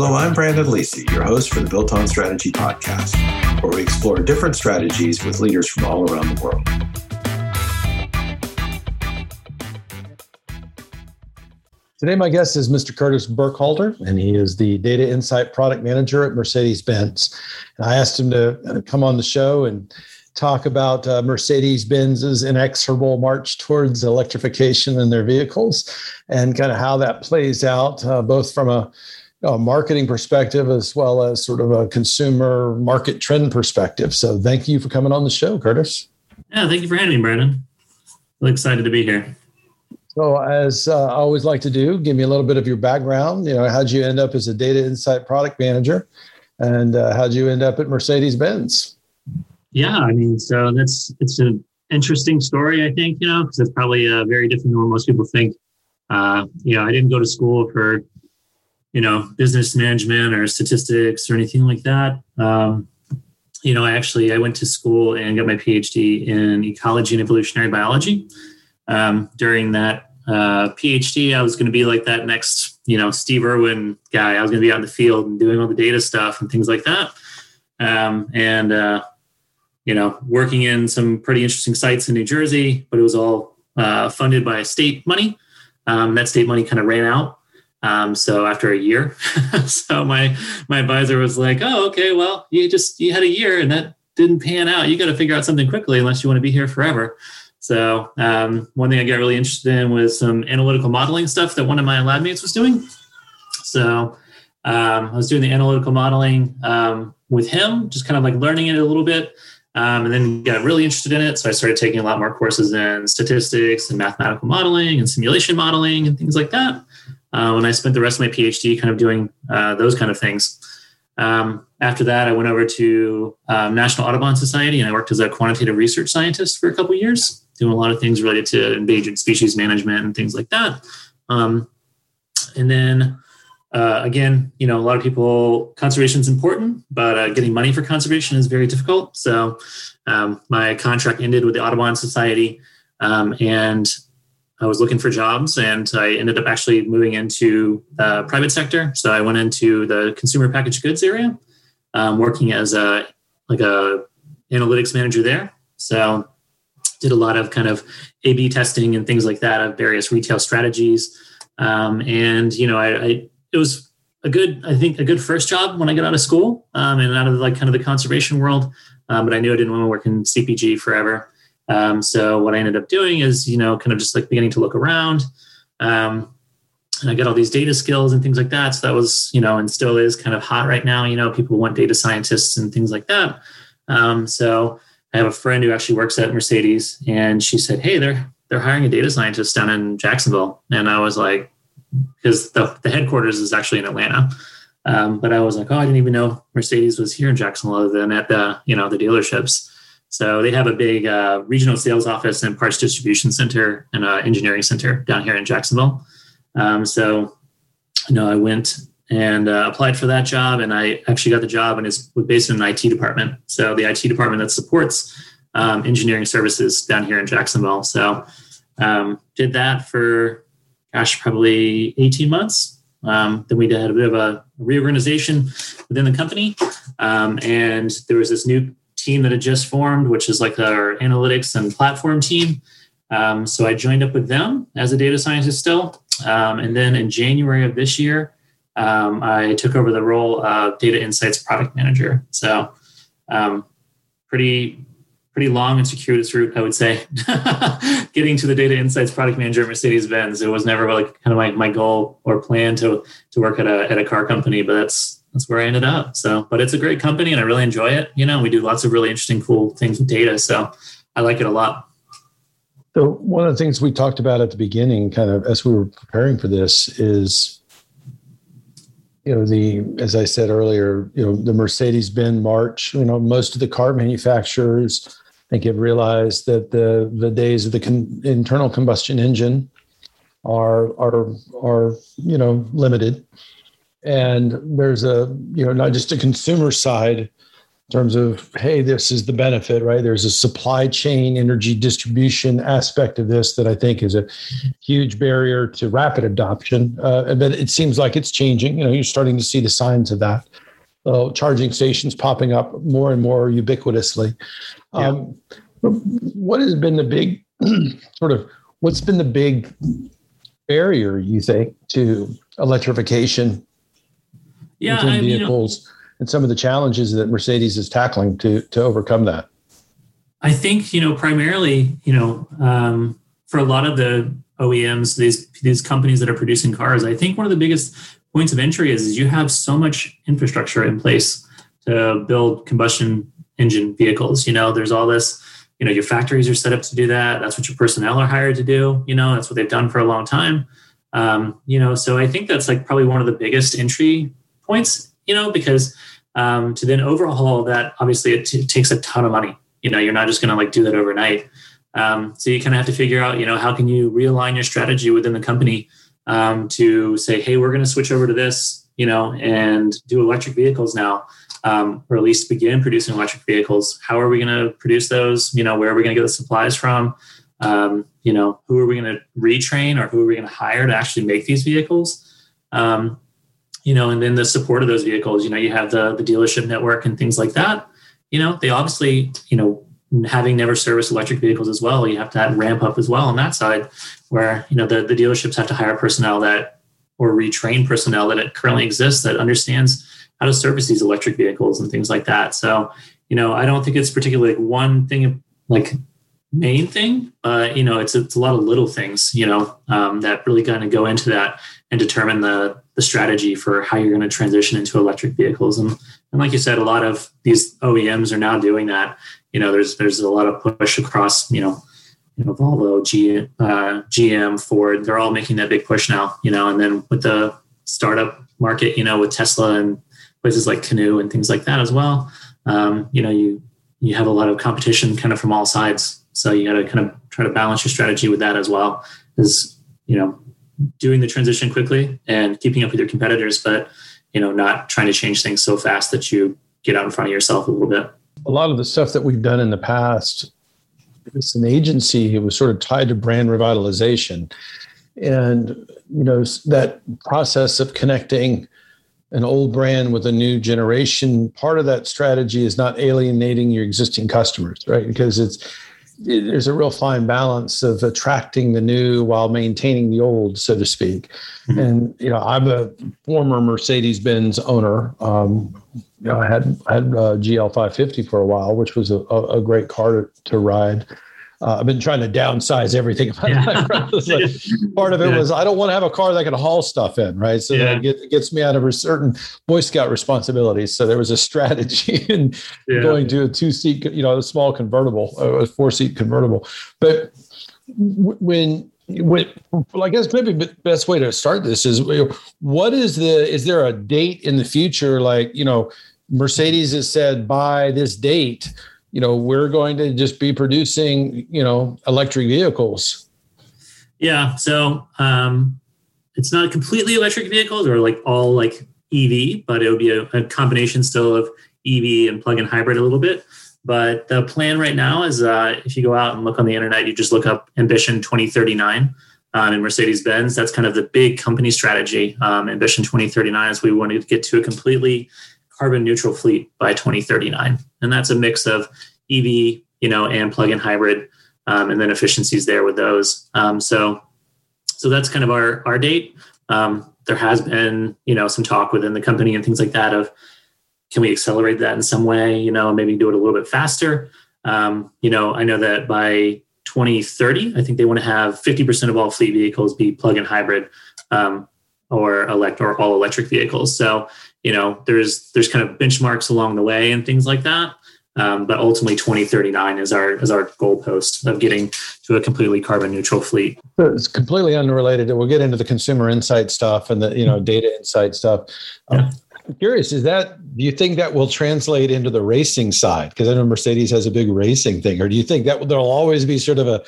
Hello, I'm Brandon Lisi, your host for the Built on Strategy podcast, where we explore different strategies with leaders from all around the world. Today, my guest is Mr. Curtis Burkhalter, and he is the Data Insight Product Manager at Mercedes Benz. And I asked him to come on the show and talk about uh, Mercedes Benz's inexorable march towards electrification in their vehicles and kind of how that plays out, uh, both from a, a, marketing perspective as well as sort of a consumer market trend perspective. So, thank you for coming on the show, Curtis. Yeah, thank you for having me, Brandon. Really excited to be here. So, as uh, I always like to do, give me a little bit of your background. You know, how'd you end up as a data insight product manager, and uh, how'd you end up at Mercedes Benz? Yeah, I mean, so that's it's an interesting story. I think you know because it's probably uh, very different than what most people think. Uh, you know, I didn't go to school for you know business management or statistics or anything like that. Um, you know, I actually I went to school and got my PhD in ecology and evolutionary biology. Um, during that uh, PhD, I was going to be like that next, you know, Steve Irwin guy. I was going to be out in the field and doing all the data stuff and things like that. Um, and, uh, you know, working in some pretty interesting sites in New Jersey, but it was all uh, funded by state money. Um, that state money kind of ran out. Um, so after a year, so my my advisor was like, "Oh, okay, well, you just you had a year and that didn't pan out. You got to figure out something quickly unless you want to be here forever." So um, one thing I got really interested in was some analytical modeling stuff that one of my lab mates was doing. So um, I was doing the analytical modeling um, with him, just kind of like learning it a little bit, um, and then got really interested in it. So I started taking a lot more courses in statistics and mathematical modeling and simulation modeling and things like that. Uh, when I spent the rest of my PhD kind of doing uh, those kind of things. Um, after that, I went over to um, National Audubon Society and I worked as a quantitative research scientist for a couple years doing a lot of things related to endangered species management and things like that. Um, and then uh, again, you know, a lot of people, conservation is important, but uh, getting money for conservation is very difficult. So um, my contract ended with the Audubon Society, um, and I was looking for jobs, and I ended up actually moving into the private sector. So I went into the consumer packaged goods area, um, working as a like a analytics manager there. So did a lot of kind of A B testing and things like that of various retail strategies. Um, and, you know, I, I, it was a good, I think, a good first job when I got out of school um, and out of like kind of the conservation world. Um, but I knew I didn't want to work in CPG forever. Um, so what I ended up doing is, you know, kind of just like beginning to look around. Um, and I got all these data skills and things like that. So that was, you know, and still is kind of hot right now. You know, people want data scientists and things like that. Um, so I have a friend who actually works at Mercedes, and she said, "Hey, they're they're hiring a data scientist down in Jacksonville," and I was like, because the the headquarters is actually in Atlanta. Um, but I was like, oh, I didn't even know Mercedes was here in Jacksonville, other than at the you know the dealerships. So they have a big uh, regional sales office and parts distribution center and uh, engineering center down here in Jacksonville. Um, so, you know, I went and uh, applied for that job. And I actually got the job and it's based in an IT department. So the IT department that supports um, engineering services down here in Jacksonville. So um, did that for, gosh, probably 18 months. Um, then we had a bit of a reorganization within the company. Um, and there was this new team that had just formed, which is like our analytics and platform team. Um, so I joined up with them as a data scientist still. Um, and then in January of this year, um, I took over the role of data insights product manager. So, um, pretty pretty long and circuitous route, I would say, getting to the data insights product manager at Mercedes Benz. It was never like kind of my, my goal or plan to to work at a at a car company, but that's that's where I ended up. So, but it's a great company and I really enjoy it. You know, we do lots of really interesting, cool things with data. So, I like it a lot. So, one of the things we talked about at the beginning, kind of as we were preparing for this, is you know the as i said earlier you know the mercedes benz march you know most of the car manufacturers i think have realized that the the days of the con- internal combustion engine are are are you know limited and there's a you know not just a consumer side in terms of hey this is the benefit right? There's a supply chain energy distribution aspect of this that i think is a huge barrier to rapid adoption. Uh, but it seems like it's changing. You know you're starting to see the signs of that. Uh, charging stations popping up more and more ubiquitously. Yeah. um, what has been the big sort of what's been the big barrier you think to electrification yeah, within vehicles you know, and some of the challenges that Mercedes is tackling to to overcome that? I think you know primarily you know um, for a lot of the OEMs these these companies that are producing cars, I think one of the biggest points of entry is, is you have so much infrastructure in place to build combustion engine vehicles. You know, there's all this. You know, your factories are set up to do that. That's what your personnel are hired to do. You know, that's what they've done for a long time. Um, you know, so I think that's like probably one of the biggest entry points. You know, because um, to then overhaul that, obviously, it, t- takes a ton of money. You know, you're not just going to like do that overnight. Um, so you kind of have to figure out, you know, how can you realign your strategy within the company um, to say, hey, we're going to switch over to this, you know, and do electric vehicles now, um, or at least begin producing electric vehicles. How are we going to produce those? You know, where are we going to get the supplies from? Um, you know, who are we going to retrain or who are we going to hire to actually make these vehicles? Um, you know, and then the support of those vehicles, you know, you have the, the dealership network and things like that. You know, they obviously, you know, having never serviced electric vehicles as well, you have to ramp up as well on that side where, you know, the, the dealerships have to hire personnel that or retrain personnel that currently exists that understands how to service these electric vehicles and things like that. So, you know, I don't think it's particularly like one thing like main thing, but you know, it's it's a lot of little things, you know, um, that really kind of go into that and determine the the strategy for how you're going to transition into electric vehicles. And and like you said, a lot of these OEMs are now doing that. You know, there's there's a lot of push across, you know, you know, Volvo, G, uh, GM, Ford, they're all making that big push now, you know, and then with the startup market, you know, with Tesla and places like Canoo and things like that as well, um, you know, you you have a lot of competition kind of from all sides. So you got to kind of try to balance your strategy with that as well. Is you know doing the transition quickly and keeping up with your competitors, but you know not trying to change things so fast that you get out in front of yourself a little bit. A lot of the stuff that we've done in the past, it's an agency. It was sort of tied to brand revitalization, and you know that process of connecting an old brand with a new generation part of that strategy is not alienating your existing customers right because it's it, there's a real fine balance of attracting the new while maintaining the old so to speak. Mm-hmm. and you know i'm a former mercedes-benz owner. Um, you know, i had I had a gl 550 for a while which was a, a great car to, to ride uh, I've been trying to downsize everything. Yeah. like, part of it yeah. was I don't want to have a car that can haul stuff in, right? So yeah. that get, gets me out of a certain Boy Scout responsibilities. So there was a strategy in going to a two seat, you know, a small convertible, a four seat convertible. But when when, well, I guess maybe the best way to start this is what is the is there a date in the future like you know Mercedes has said by this date you know we're going to just be producing you know electric vehicles. Yeah so um it's not completely electric vehicles or like all like ev but it would be a, a combination still of ev and plug-in hybrid a little bit. But the plan right now is uh, if you go out and look on the internet you just look up ambition 2039 um, in mercedes-benz. That's kind of the big company strategy. Um, ambition 2039 is we want to get to a completely carbon neutral fleet by 2039. And that's a mix of EV, you know, and plug-in hybrid, um, and then efficiencies there with those. Um, so, so that's kind of our our date. Um, there has been, you know, some talk within the company and things like that of can we accelerate that in some way? You know, maybe do it a little bit faster. Um, you know, I know that by 2030, I think they want to have 50% of all fleet vehicles be plug-in hybrid um, or elect or all electric vehicles. So you know there's there's kind of benchmarks along the way and things like that. Um, but ultimately 2039 is our is our goalpost of getting to a completely carbon neutral fleet. It's completely unrelated. We'll get into the consumer insight stuff and the you know data insight stuff. Um, yeah. I'm curious is that do you think that will translate into the racing side? Because i know mercedes has a big racing thing. Or do you think that there'll always be sort of a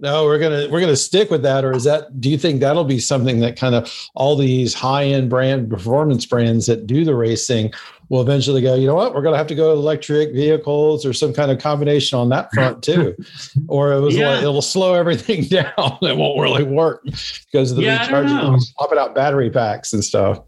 no, we're gonna we're gonna stick with that, or is that? Do you think that'll be something that kind of all these high end brand performance brands that do the racing will eventually go? You know what? We're gonna have to go electric vehicles or some kind of combination on that front too, or it was yeah. like, it'll slow everything down. It won't really work because of the yeah, recharging, popping out battery packs and stuff.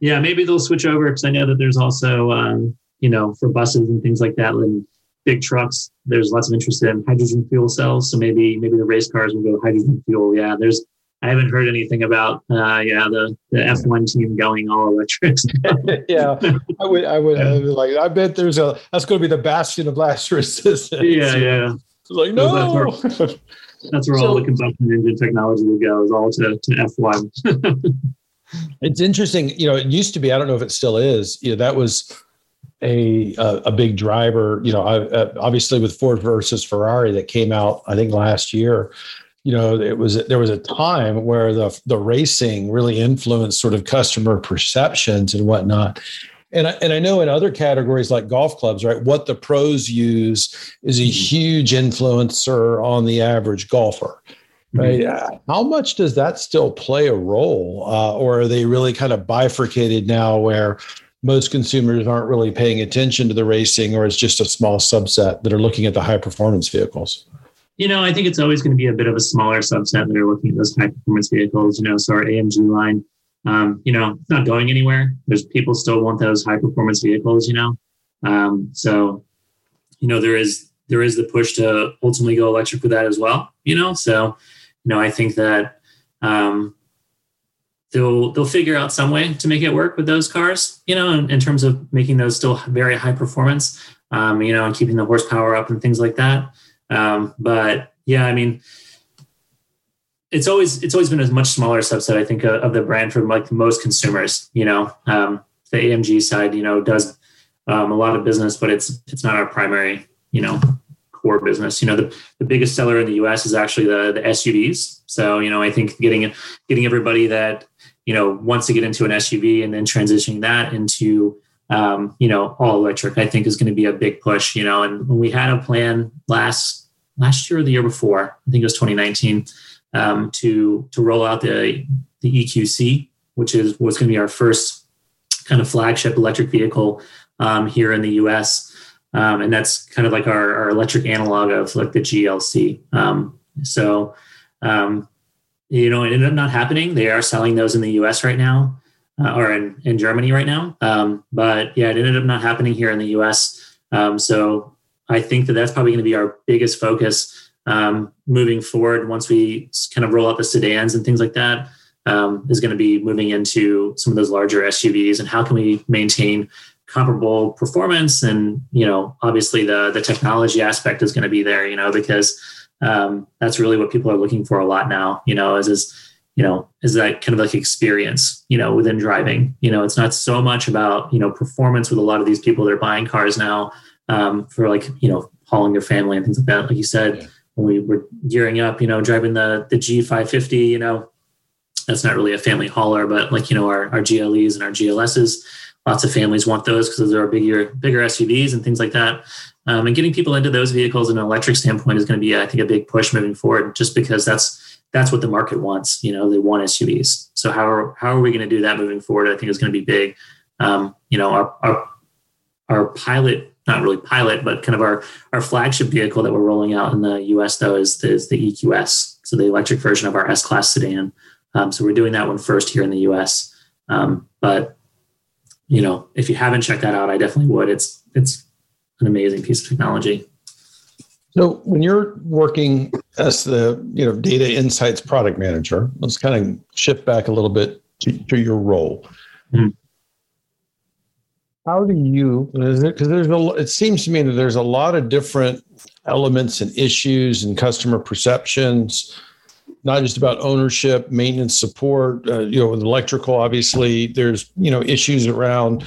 Yeah, maybe they'll switch over because I know that there's also um, you know for buses and things like that. And, big trucks, there's lots of interest in hydrogen fuel cells. So maybe maybe the race cars will go hydrogen fuel. Yeah, there's I haven't heard anything about uh, yeah the the F1 team going all electric. yeah, I would I would, I would like I bet there's a that's going to be the bastion of last resistance. Yeah, yeah. It's like no. That's where, that's where so, all the combustion engine technology will go is all to, to F1. it's interesting, you know. It used to be. I don't know if it still is. You know, that was a a, a big driver. You know, I, obviously with Ford versus Ferrari that came out, I think last year. You know, it was there was a time where the the racing really influenced sort of customer perceptions and whatnot. And I, and I know in other categories like golf clubs, right, what the pros use is a mm-hmm. huge influencer on the average golfer right? Mm-hmm. How much does that still play a role, uh, or are they really kind of bifurcated now, where most consumers aren't really paying attention to the racing, or it's just a small subset that are looking at the high performance vehicles? You know, I think it's always going to be a bit of a smaller subset that are looking at those high performance vehicles. You know, so our AMG line, um, you know, it's not going anywhere. There's people still want those high performance vehicles. You know, um, so you know there is there is the push to ultimately go electric with that as well. You know, so you know I think that um, they'll they'll figure out some way to make it work with those cars you know in, in terms of making those still very high performance um, you know and keeping the horsepower up and things like that. Um, but yeah i mean it's always it's always been a much smaller subset i think of, of the brand for like most consumers you know. Um, the amg side you know does um, a lot of business but it's it's not our primary you know core business. You know the, the biggest seller in the us is actually the the suvs so you know i think getting getting everybody that you know, wants to get into an SUV and then transitioning that into, um, you know, all electric, I think is going to be a big push, you know, and we had a plan last, last year or the year before, I think it was 2019, um, to, to roll out the, the EQC, which is what's going to be our first kind of flagship electric vehicle, um, here in the U.S. Um, and that's kind of like our, our, electric analog of like the GLC. Um, so, um, you know, it ended up not happening. They are selling those in the U.S. right now, uh, or in, in Germany right now. Um, but yeah, it ended up not happening here in the U.S. Um, so I think that that's probably going to be our biggest focus um, moving forward. Once we kind of roll out the sedans and things like that, um, is going to be moving into some of those larger SUVs and how can we maintain comparable performance and you know obviously the the technology aspect is going to be there you know because um, that's really what people are looking for a lot now you know is is you know is that kind of like experience you know within driving. You know it's not so much about you know performance with a lot of these people that are buying cars now um, for like you know hauling their family and things like that. Like you said when we were gearing up you know driving the the g550 you know that's not really a family hauler but like you know our, our gles and our glss lots of families want those because those are bigger bigger suvs and things like that um, and getting people into those vehicles in an electric standpoint is going to be, I think, a big push moving forward, just because that's that's what the market wants. You know, they want SUVs. So how are how are we going to do that moving forward? I think is going to be big. Um, you know, our, our our pilot, not really pilot, but kind of our our flagship vehicle that we're rolling out in the U.S. though is is the EQS, so the electric version of our S class sedan. Um, so we're doing that one first here in the U.S. Um, but you know, if you haven't checked that out, I definitely would. It's it's an amazing piece of technology. So when you're working as the you know data insights product manager, let's kind of shift back a little bit to, to your role. Mm-hmm. How do you? Because there's a. It seems to me that there's a lot of different elements and issues and customer perceptions, not just about ownership, maintenance, support. Uh, you know, with electrical, obviously, there's you know issues around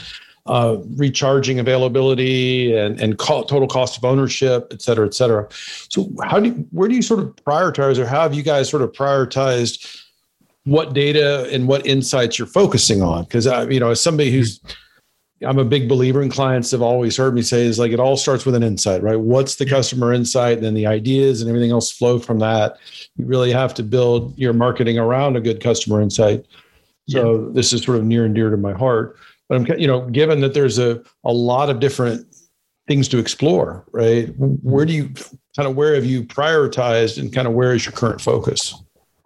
uh, recharging availability and, and co- total cost of ownership, et cetera, et cetera. So how do you, where do you sort of prioritize or how have you guys sort of prioritized what data and what insights you're focusing on? Because, uh, you know, as somebody who's I'm a big believer in clients have always heard me say is like it all starts with an insight, right? What's the customer insight? And Then the ideas and everything else flow from that. You really have to build your marketing around a good customer insight. So yeah. this is sort of near and dear to my heart. But I'm, you know, given that there's a, a lot of different things to explore, right? Where do you kind of where have you prioritized and kind of where is your current focus?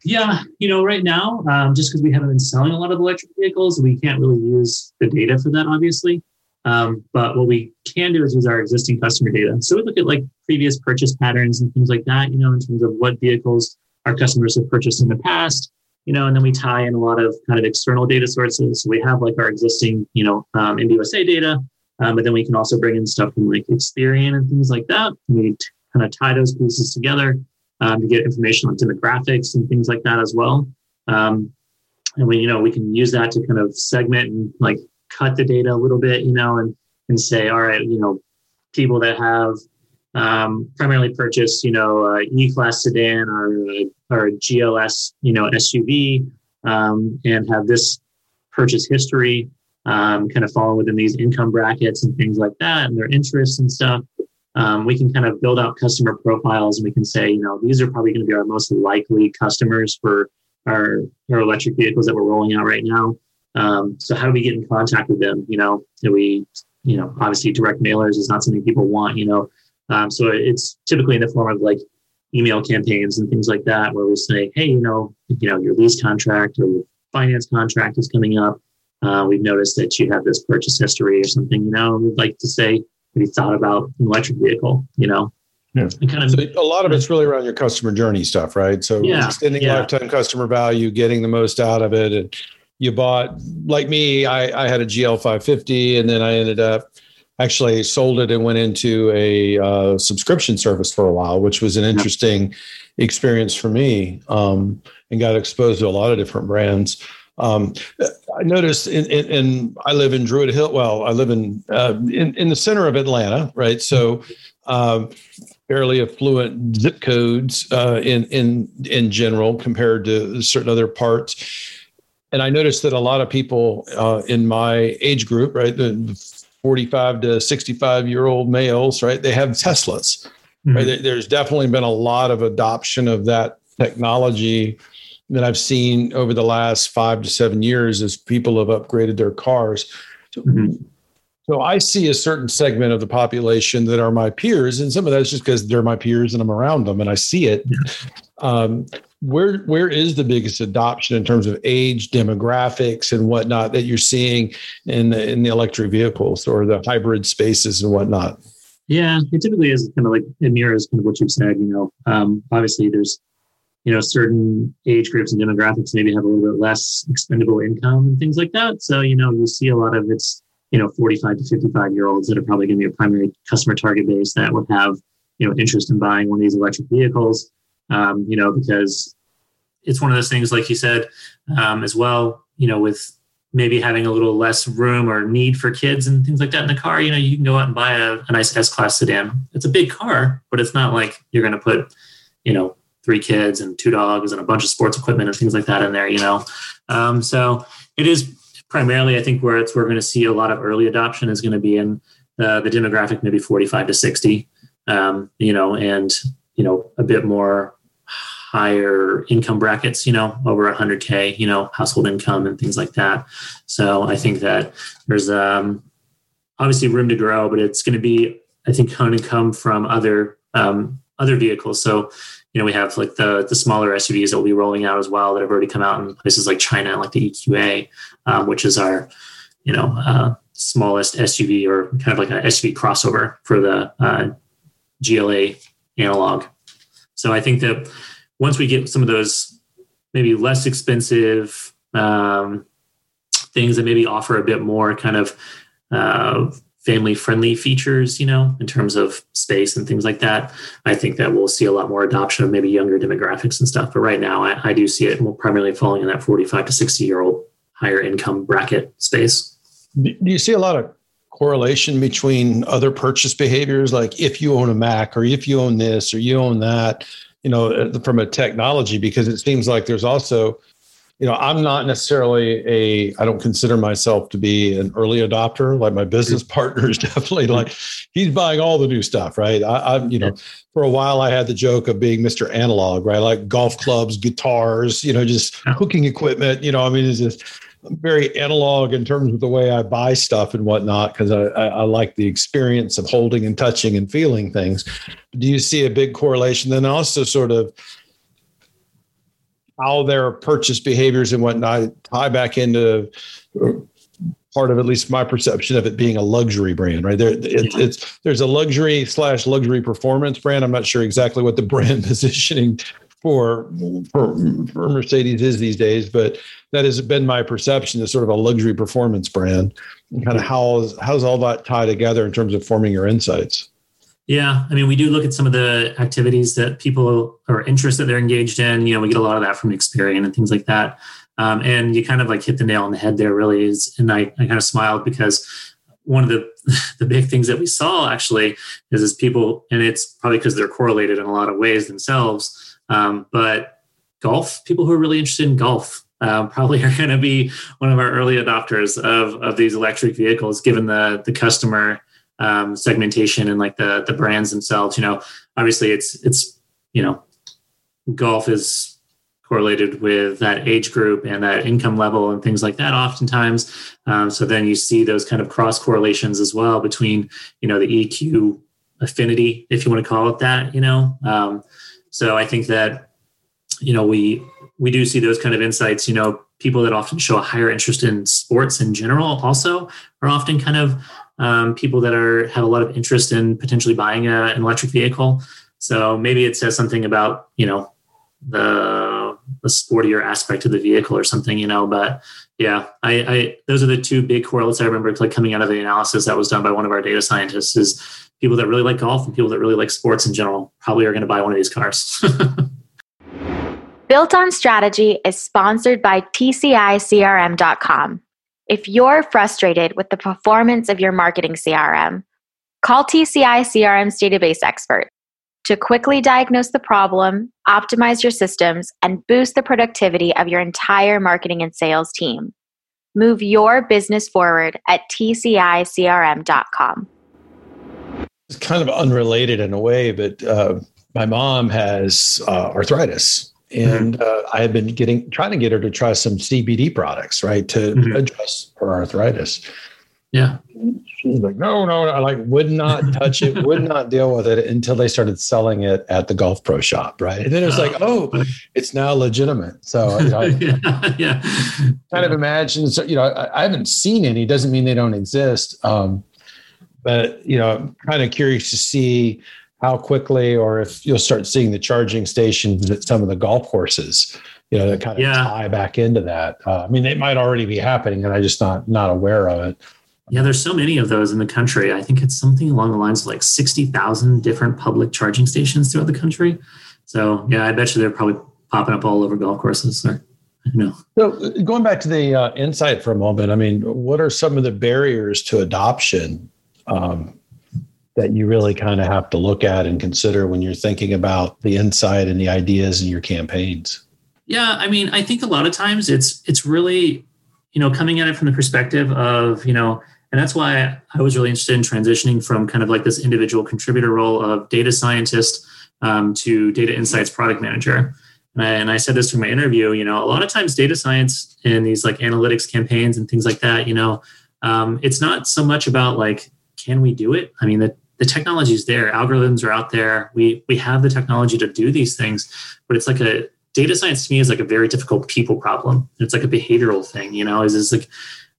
Yeah, you know, right now, um, just because we haven't been selling a lot of electric vehicles, we can't really use the data for that, obviously. Um, but what we can do is use our existing customer data. So we look at like previous purchase patterns and things like that, you know, in terms of what vehicles our customers have purchased in the past, you know, and then we tie in a lot of kind of external data sources. So we have like our existing, you know, um, MBUSA data, um, but then we can also bring in stuff from like Experian and things like that. We kind of tie those pieces together um, to get information on demographics and things like that as well. Um, and we, you know, we can use that to kind of segment and like cut the data a little bit, you know, and and say, all right, you know, people that have um, primarily purchase, you know, E-class sedan or or a GLS, you know, SUV, um, and have this purchase history, um, kind of fall within these income brackets and things like that, and their interests and stuff um, we can kind of build out customer profiles and we can say, you know, these are probably going to be our most likely customers for our, our electric vehicles that we're rolling out right now. Um, so how do we get in contact with them? You know, do we, you know, obviously direct mailers is not something people want, you know. Um, so it's typically in the form of like email campaigns and things like that, where we say, hey, you know, you know, your lease contract or your finance contract is coming up. Uh, we've noticed that you have this purchase history or something, you know, we'd like to say, have you thought about an electric vehicle? You know, yeah. Kind of so a lot of it's really around your customer journey stuff, right? So yeah, extending yeah. lifetime customer value, getting the most out of it. And you bought, like me, I, I had a GL 550 and then I ended up actually sold it and went into a uh, subscription service for a while, which was an interesting experience for me um, and got exposed to a lot of different brands. Um, I noticed in, in, in, I live in Druid Hill. Well, I live in, uh, in, in the center of Atlanta, right? So, um, fairly affluent zip codes uh, in in in general compared to certain other parts. And I noticed that a lot of people uh, in my age group, right, the 45 to 65 year old males, right, they have Teslas. Mm-hmm. Right? There's definitely been a lot of adoption of that technology that I've seen over the last five to seven years as people have upgraded their cars. So, mm-hmm. so I see a certain segment of the population that are my peers, and some of that's just because they're my peers and I'm around them and I see it. Um, where where is the biggest adoption in terms of age, demographics, and whatnot that you're seeing in the, in the electric vehicles or the hybrid spaces and whatnot? Yeah, it typically is kind of like it mirrors kind of what you've said. You know, um, obviously there's you know certain age groups and demographics maybe have a little bit less expendable income and things like that so you know you see a lot of it's you know 45 to 55 year olds that are probably going to be a primary customer target base that would have you know interest in buying one of these electric vehicles um, you know because it's one of those things like you said um, as well you know with maybe having a little less room or need for kids and things like that in the car you know you can go out and buy a, a nice s class sedan it's a big car but it's not like you're going to put you know three kids and two dogs and a bunch of sports equipment and things like that in there, you know. Um, so it is primarily, I think, where it's we're going to see a lot of early adoption is going to be in the, the demographic, maybe 45 to 60, um, you know, and you know a bit more higher income brackets, you know, over 100k, you know, household income and things like that. So I think that there's um, obviously room to grow, but it's going to be, I think, going to come from other um, other vehicles. So you know, we have like the the smaller SUVs that will be rolling out as well that have already come out in places like China, like the EQA, um, which is our, you know, uh, smallest SUV or kind of like an SUV crossover for the uh, GLA analog. So I think that once we get some of those maybe less expensive um, things that maybe offer a bit more kind of uh, family friendly features, you know, in terms of space and things like that. I think that we'll see a lot more adoption of maybe younger demographics and stuff. But right now, I, I do see it primarily falling in that 45 to 60 year old higher income bracket space. Do you see a lot of correlation between other purchase behaviors, like if you own a Mac or if you own this or you own that, you know, uh, from a technology? Because it seems like there's also you know, I'm not necessarily a, I don't consider myself to be an early adopter. Like my business partner is definitely like, he's buying all the new stuff, right? I, am you know, for a while I had the joke of being Mr. Analog, right? Like golf clubs, guitars, you know, just cooking equipment, you know, I mean, it's just very analog in terms of the way I buy stuff and whatnot, because I, I, I like the experience of holding and touching and feeling things. Do you see a big correlation? Then also sort of, how their purchase behaviors and whatnot tie back into uh, part of at least my perception of it being a luxury brand, right? There, it, it's there's a luxury slash luxury performance brand. I'm not sure exactly what the brand positioning for, for for Mercedes is these days, but that has been my perception as sort of a luxury performance brand. And kind of how how's all that tie together in terms of forming your insights? Yeah, I mean, we do look at some of the activities that people are interested they're engaged in. You know, we get a lot of that from Experian and things like that. Um, and you kind of like hit the nail on the head there, really. Is and I, I kind of smiled because one of the the big things that we saw actually is is people, and it's probably because they're correlated in a lot of ways themselves. Um, but golf, people who are really interested in golf, um, probably are going to be one of our early adopters of of these electric vehicles, given the the customer um, segmentation and like the the brands themselves. You know, obviously it's it's you know, golf is correlated with that age group and that income level and things like that oftentimes um, so then you see those kind of cross correlations as well between you know the eq affinity if you want to call it that you know um, so i think that you know we we do see those kind of insights you know people that often show a higher interest in sports in general also are often kind of um, people that are have a lot of interest in potentially buying a, an electric vehicle. So maybe it says something about you know the the sportier aspect of the vehicle or something, you know. But yeah, I, I those are the two big correlates I remember like coming out of the analysis that was done by one of our data scientists is people that really like golf and people that really like sports in general probably are going to buy one of these cars. Built on Strategy is sponsored by TCICRM.com. If you're frustrated with the performance of your marketing CRM, call TCI CRM's database expert to quickly diagnose the problem, optimize your systems, and boost the productivity of your entire marketing and sales team. Move your business forward at tcicrm.com. It's kind of unrelated in a way, but uh, my mom has uh, arthritis. And mm-hmm. uh, I had been getting trying to get her to try some CBD products, right, to mm-hmm. address her arthritis. Yeah, she's like, no, no, I like would not touch it, would not deal with it until they started selling it at the golf pro shop, right? And then it was like, oh, it's now legitimate. So you know, yeah, yeah, kind of imagine. So you know, I, I, haven't seen any. Doesn't mean they don't exist. Um, but you know, I'm kind of curious to see how quickly or if you'll start seeing the charging stations at some of the golf courses you know that kind of yeah. tie back into that uh, i mean it might already be happening and i just not not aware of it yeah there's so many of those in the country i think it's something along the lines of like 60000 different public charging stations throughout the country so yeah i bet you they're probably popping up all over golf courses or, know. So going back to the uh, insight for a moment, I mean, what are some of the barriers to adoption um, that you really kind of have to look at and consider when you're thinking about the insight and the ideas in your campaigns? Yeah, I mean, I think a lot of times it's it's really, you know, coming at it from the perspective of, you know, and that's why I was really interested in transitioning from kind of like this individual contributor role of data scientist um, to data insights product manager. And I, said this from my interview, you know, a lot of times data science and these like analytics campaigns and things like that, you know, um, it's not so much about like, can we do it? I mean, the, the technology is there algorithms are out there. We we have the technology to do these things but it's like a data science to me is like a very difficult people problem. It's like a behavioral thing you know is is like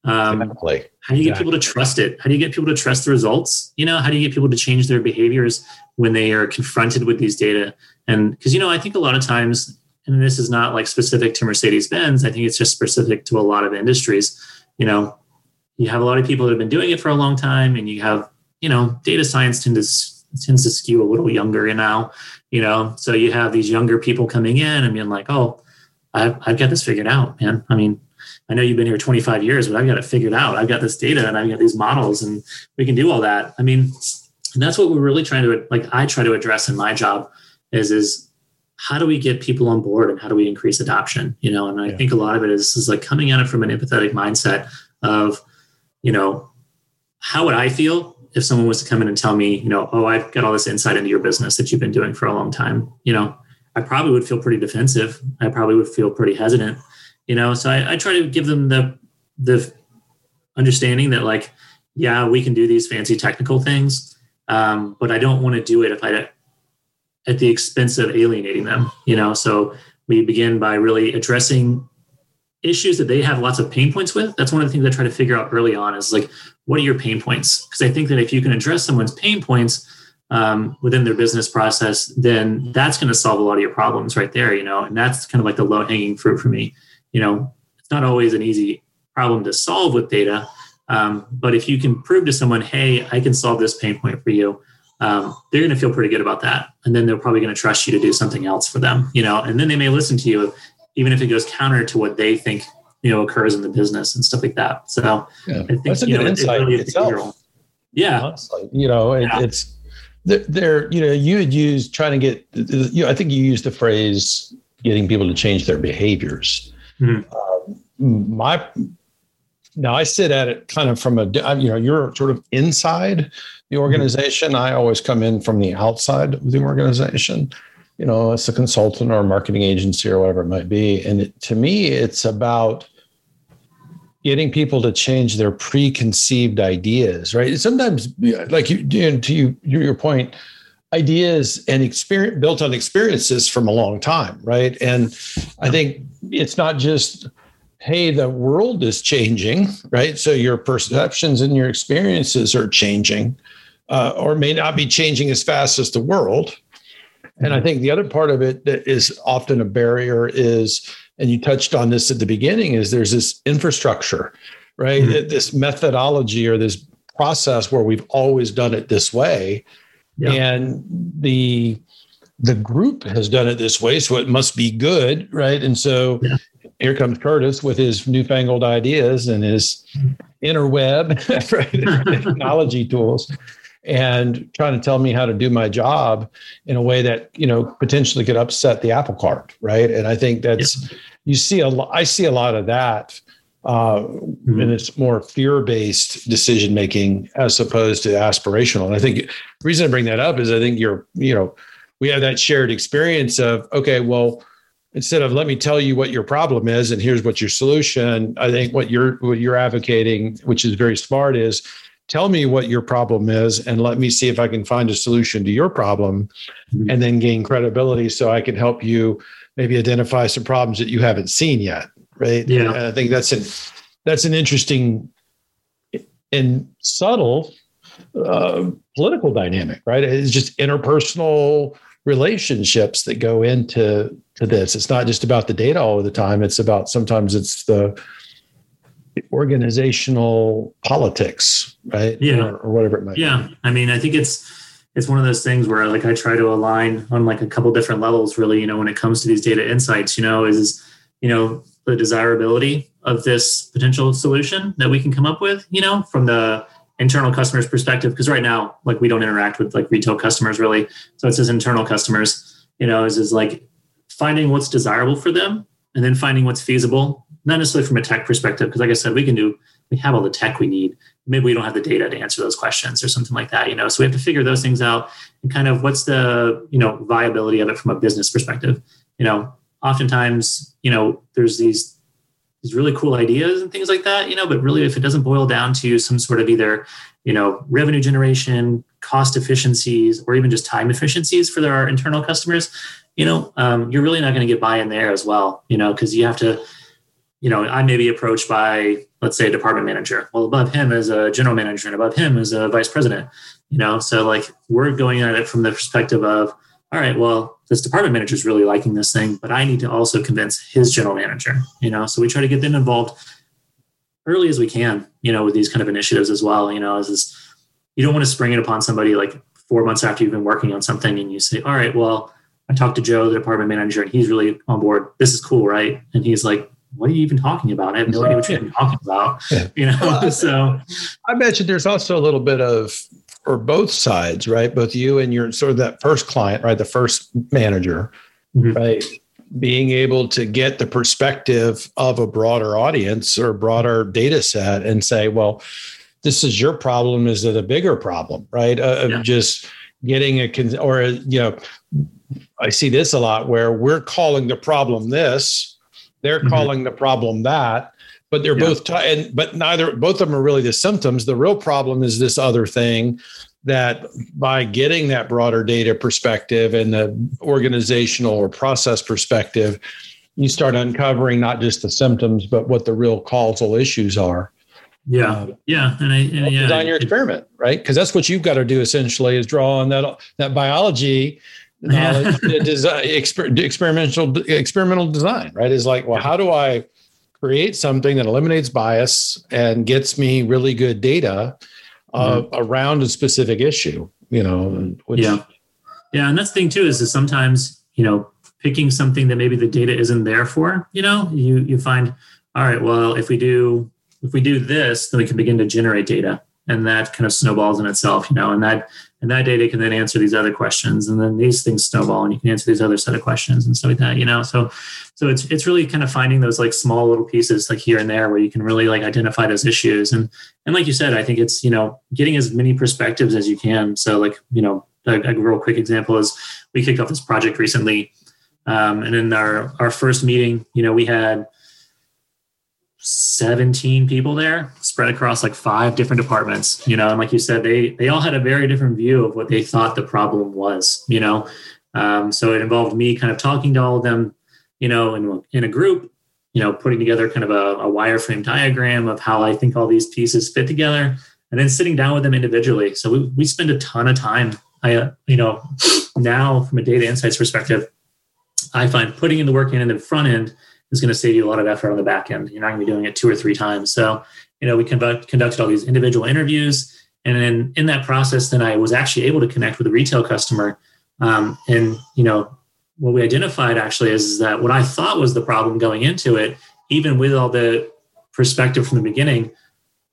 um, exactly. how do you get people to trust it? How do you get people to trust the results? You know how do you get people to change their behaviors when they are confronted with these data? And because you know i think a lot of times and this is not like specific to mercedes benz i think it's just specific to a lot of industries you know you have a lot of people that have been doing it for a long time and you have you know, data science tends to tends to skew a little younger now, you know. So you have these younger people coming in and being like, "Oh, I've, I've got this figured out, man." I mean, I know you've been here 25 years, but I've got it figured out. I've got this data and I've got these models, and we can do all that. I mean, and that's what we're really trying to like. I try to address in my job is is how do we get people on board and how do we increase adoption? You know, and I yeah. think a lot of it is, is like coming at it from an empathetic mindset of, you know, how would I feel if someone was to come in and tell me, you know, oh, I've got all this insight into your business that you've been doing for a long time, you know, I probably would feel pretty defensive. I probably would feel pretty hesitant, you know. So I, I try to give them the the understanding that like, yeah, we can do these fancy technical things, um, but I don't want to do it if I at the expense of alienating them, you know. So we begin by really addressing issues that they have lots of pain points with. That's one of the things I try to figure out early on is like, what are your pain points? Because I think that if you can address someone's pain points um, within their business process, then that's going to solve a lot of your problems right there, you know. And that's kind of like the low hanging fruit for me. You know, it's not always an easy problem to solve with data, um, but if you can prove to someone, hey, I can solve this pain point for you. Um, they're going to feel pretty good about that, and then they're probably going to trust you to do something else for them, you know. And then they may listen to you even if it goes counter to what they think you know occurs in the business and stuff like that. So yeah. I think that's a good know, insight really itself. Yeah, you know, it, yeah. it's there. You know, you had used trying to get. You know, I think you used the phrase getting people to change their behaviors. Mm-hmm. Uh, my now I sit at it kind of from a you know you're sort of inside the mm-hmm. organization. I always come in from the outside of the organization you know, as a consultant or a marketing agency or whatever it might be. And it, to me, it's about getting people to change their preconceived ideas, right? Sometimes, like you, to you, your point, ideas and experience built on experiences from a long time, right? And I think it's not just, hey, the world is changing, right? So your perceptions and your experiences are changing, uh, or may not be changing as fast as the world, and I think the other part of it that is often a barrier is, and you touched on this at the beginning, is there's this infrastructure, right? Mm-hmm. This methodology or this process where we've always done it this way. Yeah. And the the group has done it this way, so it must be good, right? And so yeah. here comes Curtis with his newfangled ideas and his interweb right? technology tools and trying to tell me how to do my job in a way that you know potentially could upset the apple cart right and i think that's yeah. you see a lot i see a lot of that uh, mm-hmm. and it's more fear-based decision making as opposed to aspirational and i think the reason i bring that up is i think you're you know we have that shared experience of okay well instead of let me tell you what your problem is and here's what your solution i think what you're what you're advocating which is very smart is tell me what your problem is and let me see if I can find a solution to your problem mm-hmm. and then gain credibility so I can help you maybe identify some problems that you haven't seen yet. Right. Yeah. And I think that's an that's an interesting and subtle uh, political dynamic, right? It's just interpersonal relationships that go into to this. It's not just about the data all the time. It's about sometimes it's the organizational politics, right? Yeah, or, or whatever it might. Be. Yeah, be. I mean, I think it's it's one of those things where like I try to align on like a couple different levels. Really, you know, when it comes to these data insights, you know, is you know the desirability of this potential solution that we can come up with, you know, from the internal customers perspective because right now like we don't interact with like retail customers really so it's as internal customers you know is is like finding what's desirable for them and then finding what's feasible not necessarily from a tech perspective, because like I said, we can do, we have all the tech we need. Maybe we don't have the data to answer those questions or something like that, you know. So we have to figure those things out and kind of what's the, you know, viability of it from a business perspective. You know, oftentimes, you know, there's these these really cool ideas and things like that, you know, but really if it doesn't boil down to some sort of either, you know, revenue generation, cost efficiencies, or even just time efficiencies for our internal customers, you know, um, you're really not going to get buy-in there as well, you know, because you have to you know, I may be approached by, let's say, a department manager. Well, above him is a general manager, and above him is a vice president. You know, so like we're going at it from the perspective of, all right, well, this department manager is really liking this thing, but I need to also convince his general manager. You know, so we try to get them involved early as we can. You know, with these kind of initiatives as well. You know, as is, you don't want to spring it upon somebody like four months after you've been working on something, and you say, all right, well, I talked to Joe, the department manager, and he's really on board. This is cool, right? And he's like, what are you even talking about? I have no idea what you're even talking about. Yeah. You know, so I mentioned there's also a little bit of for both sides, right? Both you and your sort of that first client, right? The first manager mm-hmm. right? Being able to get the perspective of a broader audience or broader data set and say, well, this is your problem. Is it a bigger problem, right? Uh, yeah. Just getting a, con- or, a, you know, I see this a lot where we're calling the problem this, they're mm-hmm. calling the problem that, but they're yeah. both t- and but neither both of them are really the symptoms. The real problem is this other thing that by getting that broader data perspective and the organizational or process perspective, you start uncovering not just the symptoms but what the real causal issues are. Yeah, uh, yeah, and I and yeah, design your experiment, right? Because that's what you've got to do essentially is draw on that that biology knowledge, design, exper- experimental experimental design, right? Is like, well, how do I create something that eliminates bias and gets me really good data uh, mm-hmm. around a specific issue? You know, which, yeah, yeah, and that's the thing too is that sometimes you know picking something that maybe the data isn't there for. You know, you you find all right, well, if we do if we do this, then we can begin to generate data, and that kind of snowballs in itself. You know, and that and that data can then answer these other questions. And then these things snowball and you can answer these other set of questions and stuff like that you know? So so it's it's really kind of finding those like small little pieces like here and there where you can really like identify those issues. And and like you said i think it's you know getting as many perspectives as you can. So like you know a, a real quick example is we kicked off this project recently um, and in our our first meeting you know we had 17 people there spread across like five different departments you know and like you said they they all had a very different view of what they thought the problem was you know? Um, so it involved me kind of talking to all of them you know in, in a group you know putting together kind of a, a wireframe diagram of how i think all these pieces fit together and then sitting down with them individually. So we, we spend a ton of time i uh, you know now from a data insights perspective i find putting in the work in the front end is going to save you a lot of effort on the back end. You're not going to be doing it two or three times. So, you know, we conduct, conducted all these individual interviews. And then in that process, then I was actually able to connect with a retail customer. Um, and, you know, what we identified actually is, is that what I thought was the problem going into it, even with all the perspective from the beginning,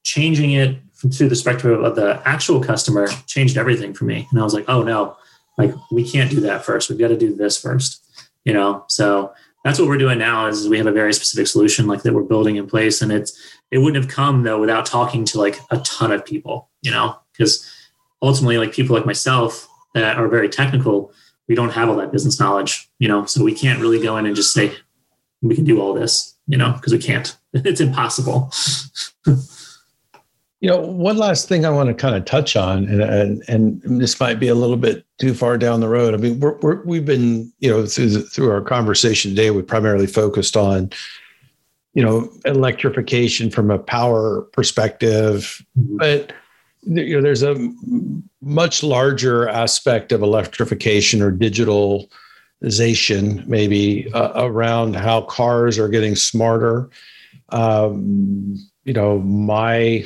changing it through the spectrum of the actual customer changed everything for me. And I was like, oh no, like we can't do that first. We've got to do this first, you know? So that's what we're doing now is we have a very specific solution like that we're building in place. And it's it wouldn't have come though without talking to like a ton of people you know? Because ultimately like people like myself that are very technical we don't have all that business knowledge you know? So we can't really go in and just say we can do all this you know? Because we can't. It's impossible You know, one last thing I want to kind of touch on, and, and, and this might be a little bit too far down the road. I mean, we're, we have been, you know, through the, through our conversation today, we primarily focused on, you know, electrification from a power perspective, mm-hmm. but you know, there's a much larger aspect of electrification or digitalization, maybe uh, around how cars are getting smarter. Um, you know, my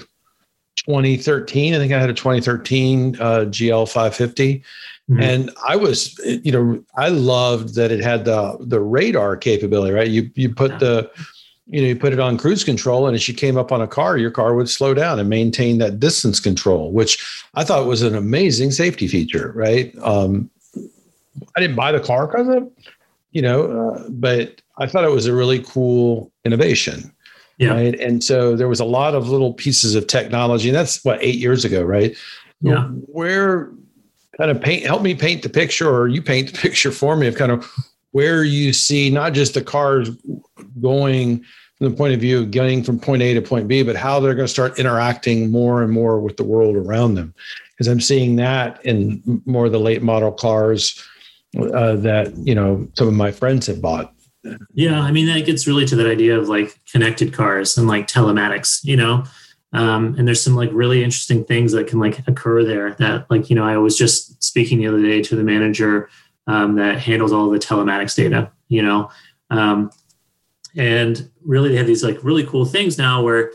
2013. I think I had a 2013 uh, GL 550. Mm-hmm. And I was, you know, I loved that it had the the radar capability, right? You you put the, you know, you put it on cruise control, and as you came up on a car, your car would slow down and maintain that distance control, which I thought was an amazing safety feature, right? Um, I didn't buy the car because of, you know, uh, but I thought it was a really cool innovation. Yeah. Right. And so there was a lot of little pieces of technology. And that's what, eight years ago, right? Yeah. Where kind of paint, help me paint the picture or you paint the picture for me of kind of where you see not just the cars going from the point of view of getting from point A to point B, but how they're going to start interacting more and more with the world around them. Because I'm seeing that in more of the late model cars uh, that, you know, some of my friends have bought. Yeah, I mean that gets really to that idea of like connected cars and like telematics, you know. Um, and there's some like really interesting things that can like occur there. That like you know I was just speaking the other day to the manager um, that handles all the telematics data, you know, um, and really they have these like really cool things now where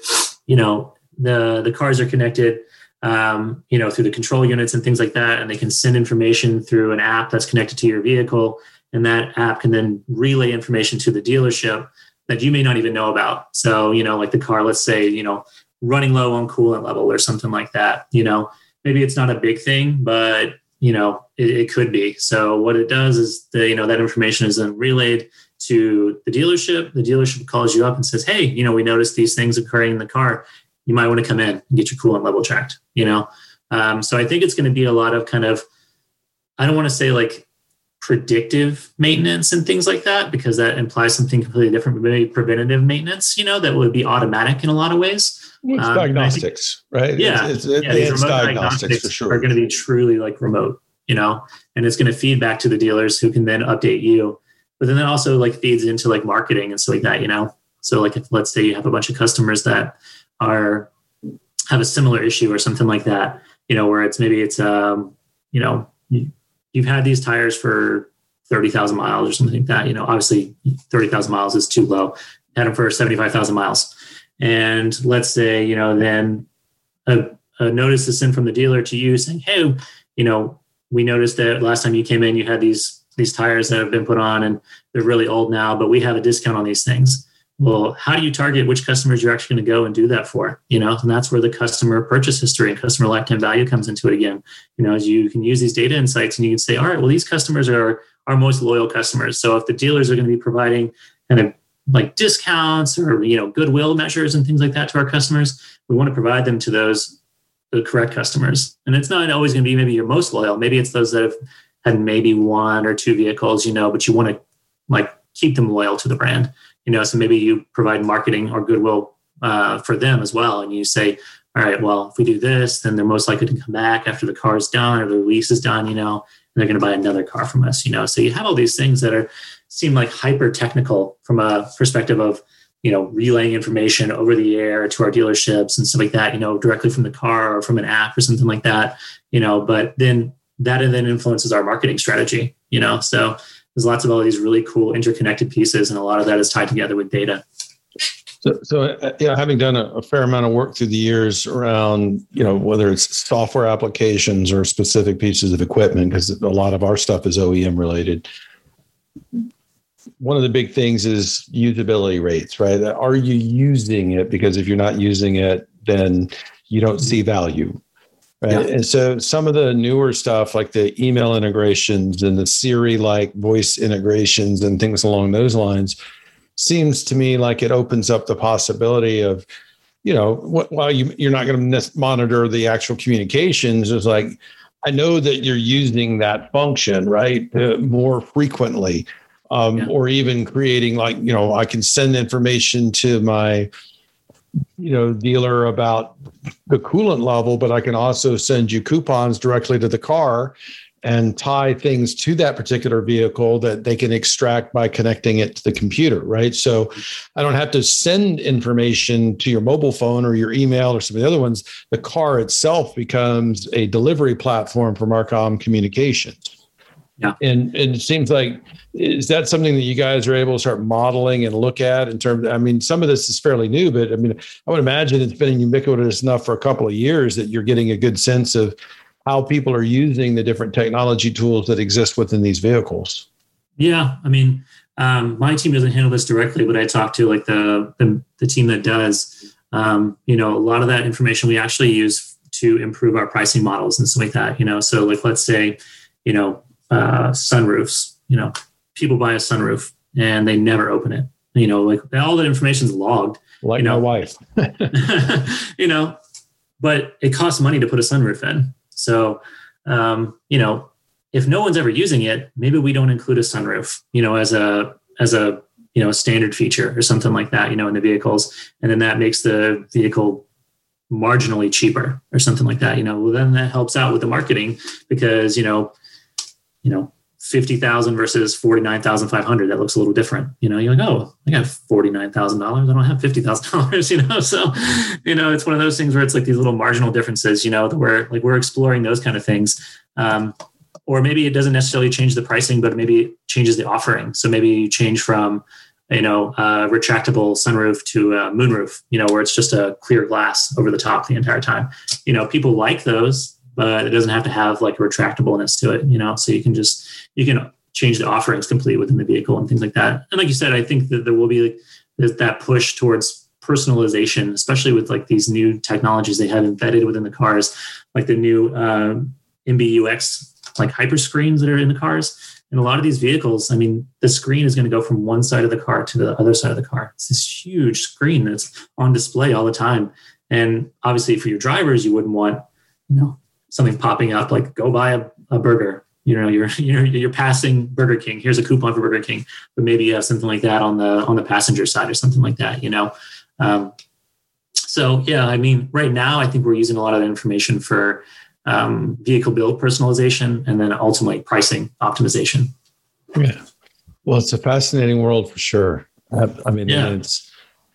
you know the the cars are connected um, you know, through the control units and things like that. And they can send information through an app that's connected to your vehicle and that app can then relay information to the dealership that you may not even know about. So, you know, like the car, let's say, you know, running low on coolant level or something like that, you know, maybe it's not a big thing, but you know it, it, could be. So what it does is the you know that information is then relayed to the dealership. The dealership calls you up and says hey you know we noticed these things occurring in the car. You might want to come in and get your coolant level checked you know. Um, so i think it's going to be a lot of kind of i don't want to say like predictive maintenance and things like that because that implies something completely different but maybe preventative maintenance you know that would be automatic in a lot of ways it's um, diagnostics, think, right? Yeah, it's, it's, yeah, advanced diagnostics, diagnostics for sure. Are going to be truly like remote, you know, and it's going to feed back to the dealers who can then update you. But then it also like feeds into like marketing and stuff like that, you know. So like if let's say you have a bunch of customers that are have a similar issue or something like that, you know, where it's maybe it's um, you know, you, you've had these tires for 30,000 miles or something like that, you know, obviously 30,000 miles is too low. Had them for 75,000 miles and let's say you know then a, a notice is sent from the dealer to you saying hey you know we noticed that last time you came in you had these these tires that have been put on and they're really old now but we have a discount on these things well how do you target which customers you're actually going to go and do that for you know? And that's where the customer purchase history and customer lifetime value comes into it again. You know as you can use these data insights and you can say all right well these customers are our most loyal customers. So if the dealers are going to be providing kind of like discounts or you know goodwill measures and things like that to our customers we want to provide them to those the correct customers. And it's not always going to be maybe your most loyal. Maybe it's those that have had maybe one or two vehicles you know but you want to like keep them loyal to the brand you know so maybe you provide marketing or goodwill uh, for them as well. And you say all right well if we do this then they're most likely to come back after the car is done or the lease is done you know and they're going to buy another car from us you know. So you have all these things that are seem like hyper technical from a perspective of you know relaying information over the air to our dealerships and stuff like that you know directly from the car or from an app or something like that you know. But then that then influences our marketing strategy you know. So there's lots of all these really cool interconnected pieces and a lot of that is tied together with data so, so uh, yeah, having done a, a, fair amount of work through the years around, you know, whether it's software applications or specific pieces of equipment, because a lot of our stuff is OEM related one of the big things is usability rates, right? Are you using it? Because if you're not using it, then you don't see value. Right. Yeah. And so some of the newer stuff like the email integrations and the Siri like voice integrations and things along those lines seems to me like it opens up the possibility of, you know, while you, you're not going to monitor the actual communications, it's like, I know that you're using that function, right, uh, more frequently um, yeah. or even creating like you know i can send information to my you know dealer about the coolant level but i can also send you coupons directly to the car and tie things to that particular vehicle that they can extract by connecting it to the computer right? So i don't have to send information to your mobile phone or your email or some of the other ones. The car itself becomes a delivery platform for marcom communications yeah. And, and it seems like is that something that you guys are able to start modeling and look at in terms of, I mean, some of this is fairly new, but I mean, I would imagine it's been ubiquitous enough for a couple of years that you're getting a good sense of how people are using the different technology tools that exist within these vehicles. Yeah. I mean, um, my team doesn't handle this directly, but I talk to like the, the, the team that does, um, you know, a lot of that information we actually use to improve our pricing models and stuff like that, you know, so like, let's say, you know, uh, sunroofs. You know, people buy a sunroof and they never open it. You know, like all that information is logged. Like you know, my wife. you know, but it costs money to put a sunroof in. So, um, you know, if no one's ever using it, maybe we don't include a sunroof. You know, as a as a you know a standard feature or something like that. You know, in the vehicles, and then that makes the vehicle marginally cheaper or something like that. You know, well then that helps out with the marketing because you know you know, 50,000 versus 49,500, that looks a little different. You know, you're like, oh, I got $49,000. I don't have $50,000, you know? So, you know, it's one of those things where it's like these little marginal differences, you know, where like we're exploring those kind of things. Um, or maybe it doesn't necessarily change the pricing, but maybe it changes the offering. So maybe you change from, you know, a retractable sunroof to a moonroof, you know, where it's just a clear glass over the top the entire time. You know, people like those but it doesn't have to have like a retractableness to it, you know. So you can just you can change the offerings completely within the vehicle and things like that. And like you said, I think that there will be that push towards personalization, especially with like these new technologies they have embedded within the cars, like the new uh, MBUX like hyper screens that are in the cars. And a lot of these vehicles, I mean, the screen is going to go from one side of the car to the other side of the car. It's this huge screen that's on display all the time. And obviously, for your drivers, you wouldn't want, you know, something popping up like go buy a, a burger. You know, you're you're you're passing Burger King. Here's a coupon for Burger King, but maybe you have something like that on the on the passenger side or something like that. You know, um, so yeah, I mean, right now I think we're using a lot of information for um, vehicle build personalization and then ultimately pricing optimization. Yeah. Well, it's a fascinating world for sure. I, I mean, yeah. it's,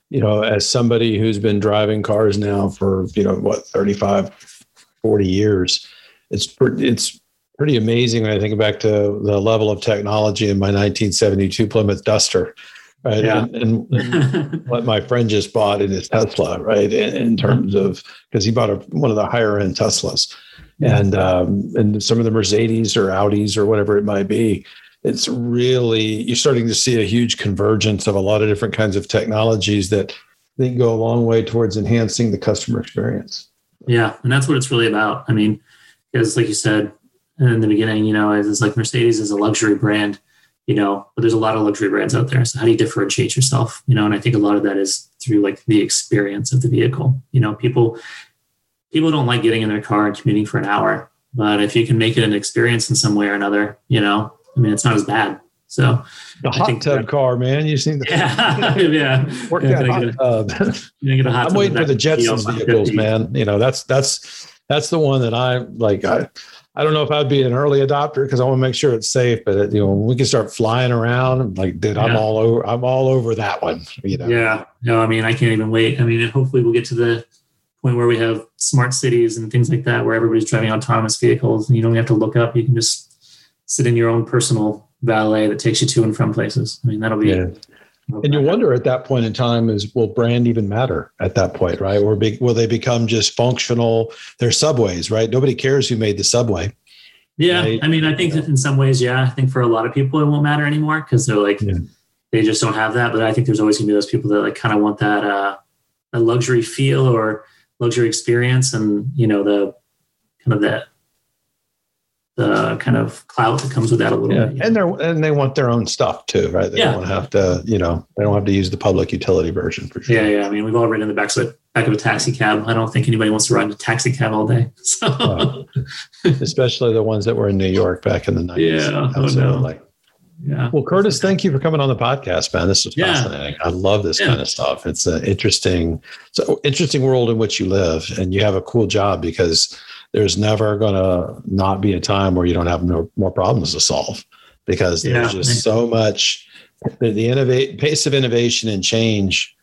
you know, as somebody who's been driving cars now for, you know, what, 35, 40 years, it's, it's pretty amazing when I think back to the level of technology in my 1972 Plymouth Duster right? Yeah. And, and, what my friend just bought in his Tesla, right? In, in terms of because he bought a, one of the higher end Teslas, and um, and some of the Mercedes or Audis or whatever it might be. It's really you're starting to see a huge convergence of a lot of different kinds of technologies that they can go a long way towards enhancing the customer experience. Yeah, and that's what it's really about. I mean, because like you said in the beginning, you know, it's like Mercedes is a luxury brand you know, but there's a lot of luxury brands out there. So how do you differentiate yourself? You know, and I think a lot of that is through like the experience of the vehicle. You know, people people don't like getting in their car and commuting for an hour, but if you can make it an experience in some way or another, you know, I mean, it's not as bad. So the hot tub car, man. You seen the yeah, yeah. Work yeah, that hot tub. I'm waiting for the Jetsons vehicles, man. You know, that's that's that's the one that I like. I I don't know if I'd be an early adopter because I want to make sure it's safe. But you know, when we can start flying around, like, dude, yeah. I'm all over. I'm all over that one. You know. Yeah. No, I mean, I can't even wait. I mean, hopefully, we'll get to the point where we have smart cities and things like that, where everybody's driving autonomous vehicles, and you don't have to look up. You can just sit in your own personal valet that takes you to and from places. I mean, that'll be. Yeah. And you wonder at that point in time is will brand even matter at that point, right? Or be, will they become just functional? They're subways, right? Nobody cares who made the subway. Yeah, right? I mean, I think in some ways, yeah. I think for a lot of people, it won't matter anymore because they're like yeah. they just don't have that. But I think there's always gonna be those people that like kind of want that uh, a luxury feel or luxury experience, and you know the kind of that the kind of clout that comes with that a little yeah. bit. And they're and they want their own stuff too, right? They yeah. don't have to, you know, they don't have to use the public utility version for sure. Yeah, yeah. I mean, we've all ridden in the back of, back of a taxi cab. I don't think anybody wants to ride in a taxi cab all day. So. especially the ones that were in New York back in the 90s. Yeah. Oh, no. yeah. Well, Curtis, thank you for coming on the podcast, man. This is yeah. fascinating. I love this yeah. kind of stuff. It's an interesting, so interesting world in which you live, and you have a cool job because there's never going to not be a time where you don't have no, more problems to solve because there's just so much the, the innovate pace of innovation and change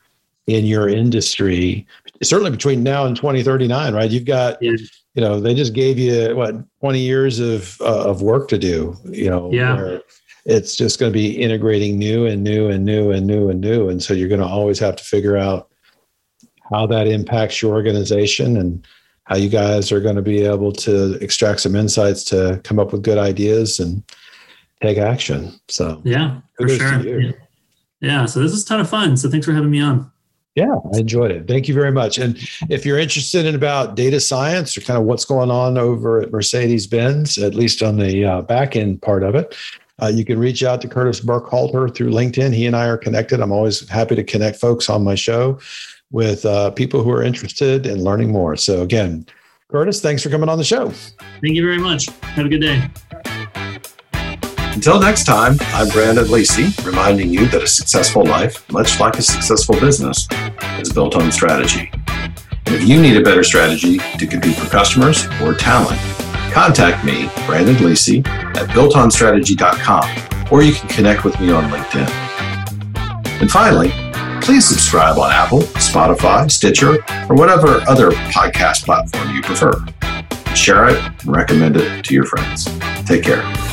in your industry certainly between now and 2039 right? You've got yeah. you know they just gave you what 20 years of uh, of work to do you know yeah. it's just going to be integrating new and new and new and new and new. And so you're going to always have to figure out how that impacts your organization and how you guys are going to be able to extract some insights to come up with good ideas and take action. So yeah, for sure. Yeah. yeah. So this is a ton of fun. So thanks for having me on. Yeah, I enjoyed it. Thank you very much. And if you're interested in about data science or kind of what's going on over at Mercedes Benz, at least on the uh, back end part of it, uh, you can reach out to Curtis Burkhalter through LinkedIn. He and I are connected. I'm always happy to connect folks on my show with uh, people who are interested in learning more. So, again, Curtis, thanks for coming on the show. Thank you very much. Have a good day. Until next time, I'm Brandon Lacey, reminding you that a successful life, much like a successful business, is built on strategy. And if you need a better strategy to compete for customers or talent, contact me, Brandon Lacey, at builtonstrategy.com, or you can connect with me on LinkedIn. And finally, please subscribe on Apple, Spotify, Stitcher, or whatever other podcast platform you prefer. Share it and recommend it to your friends. Take care.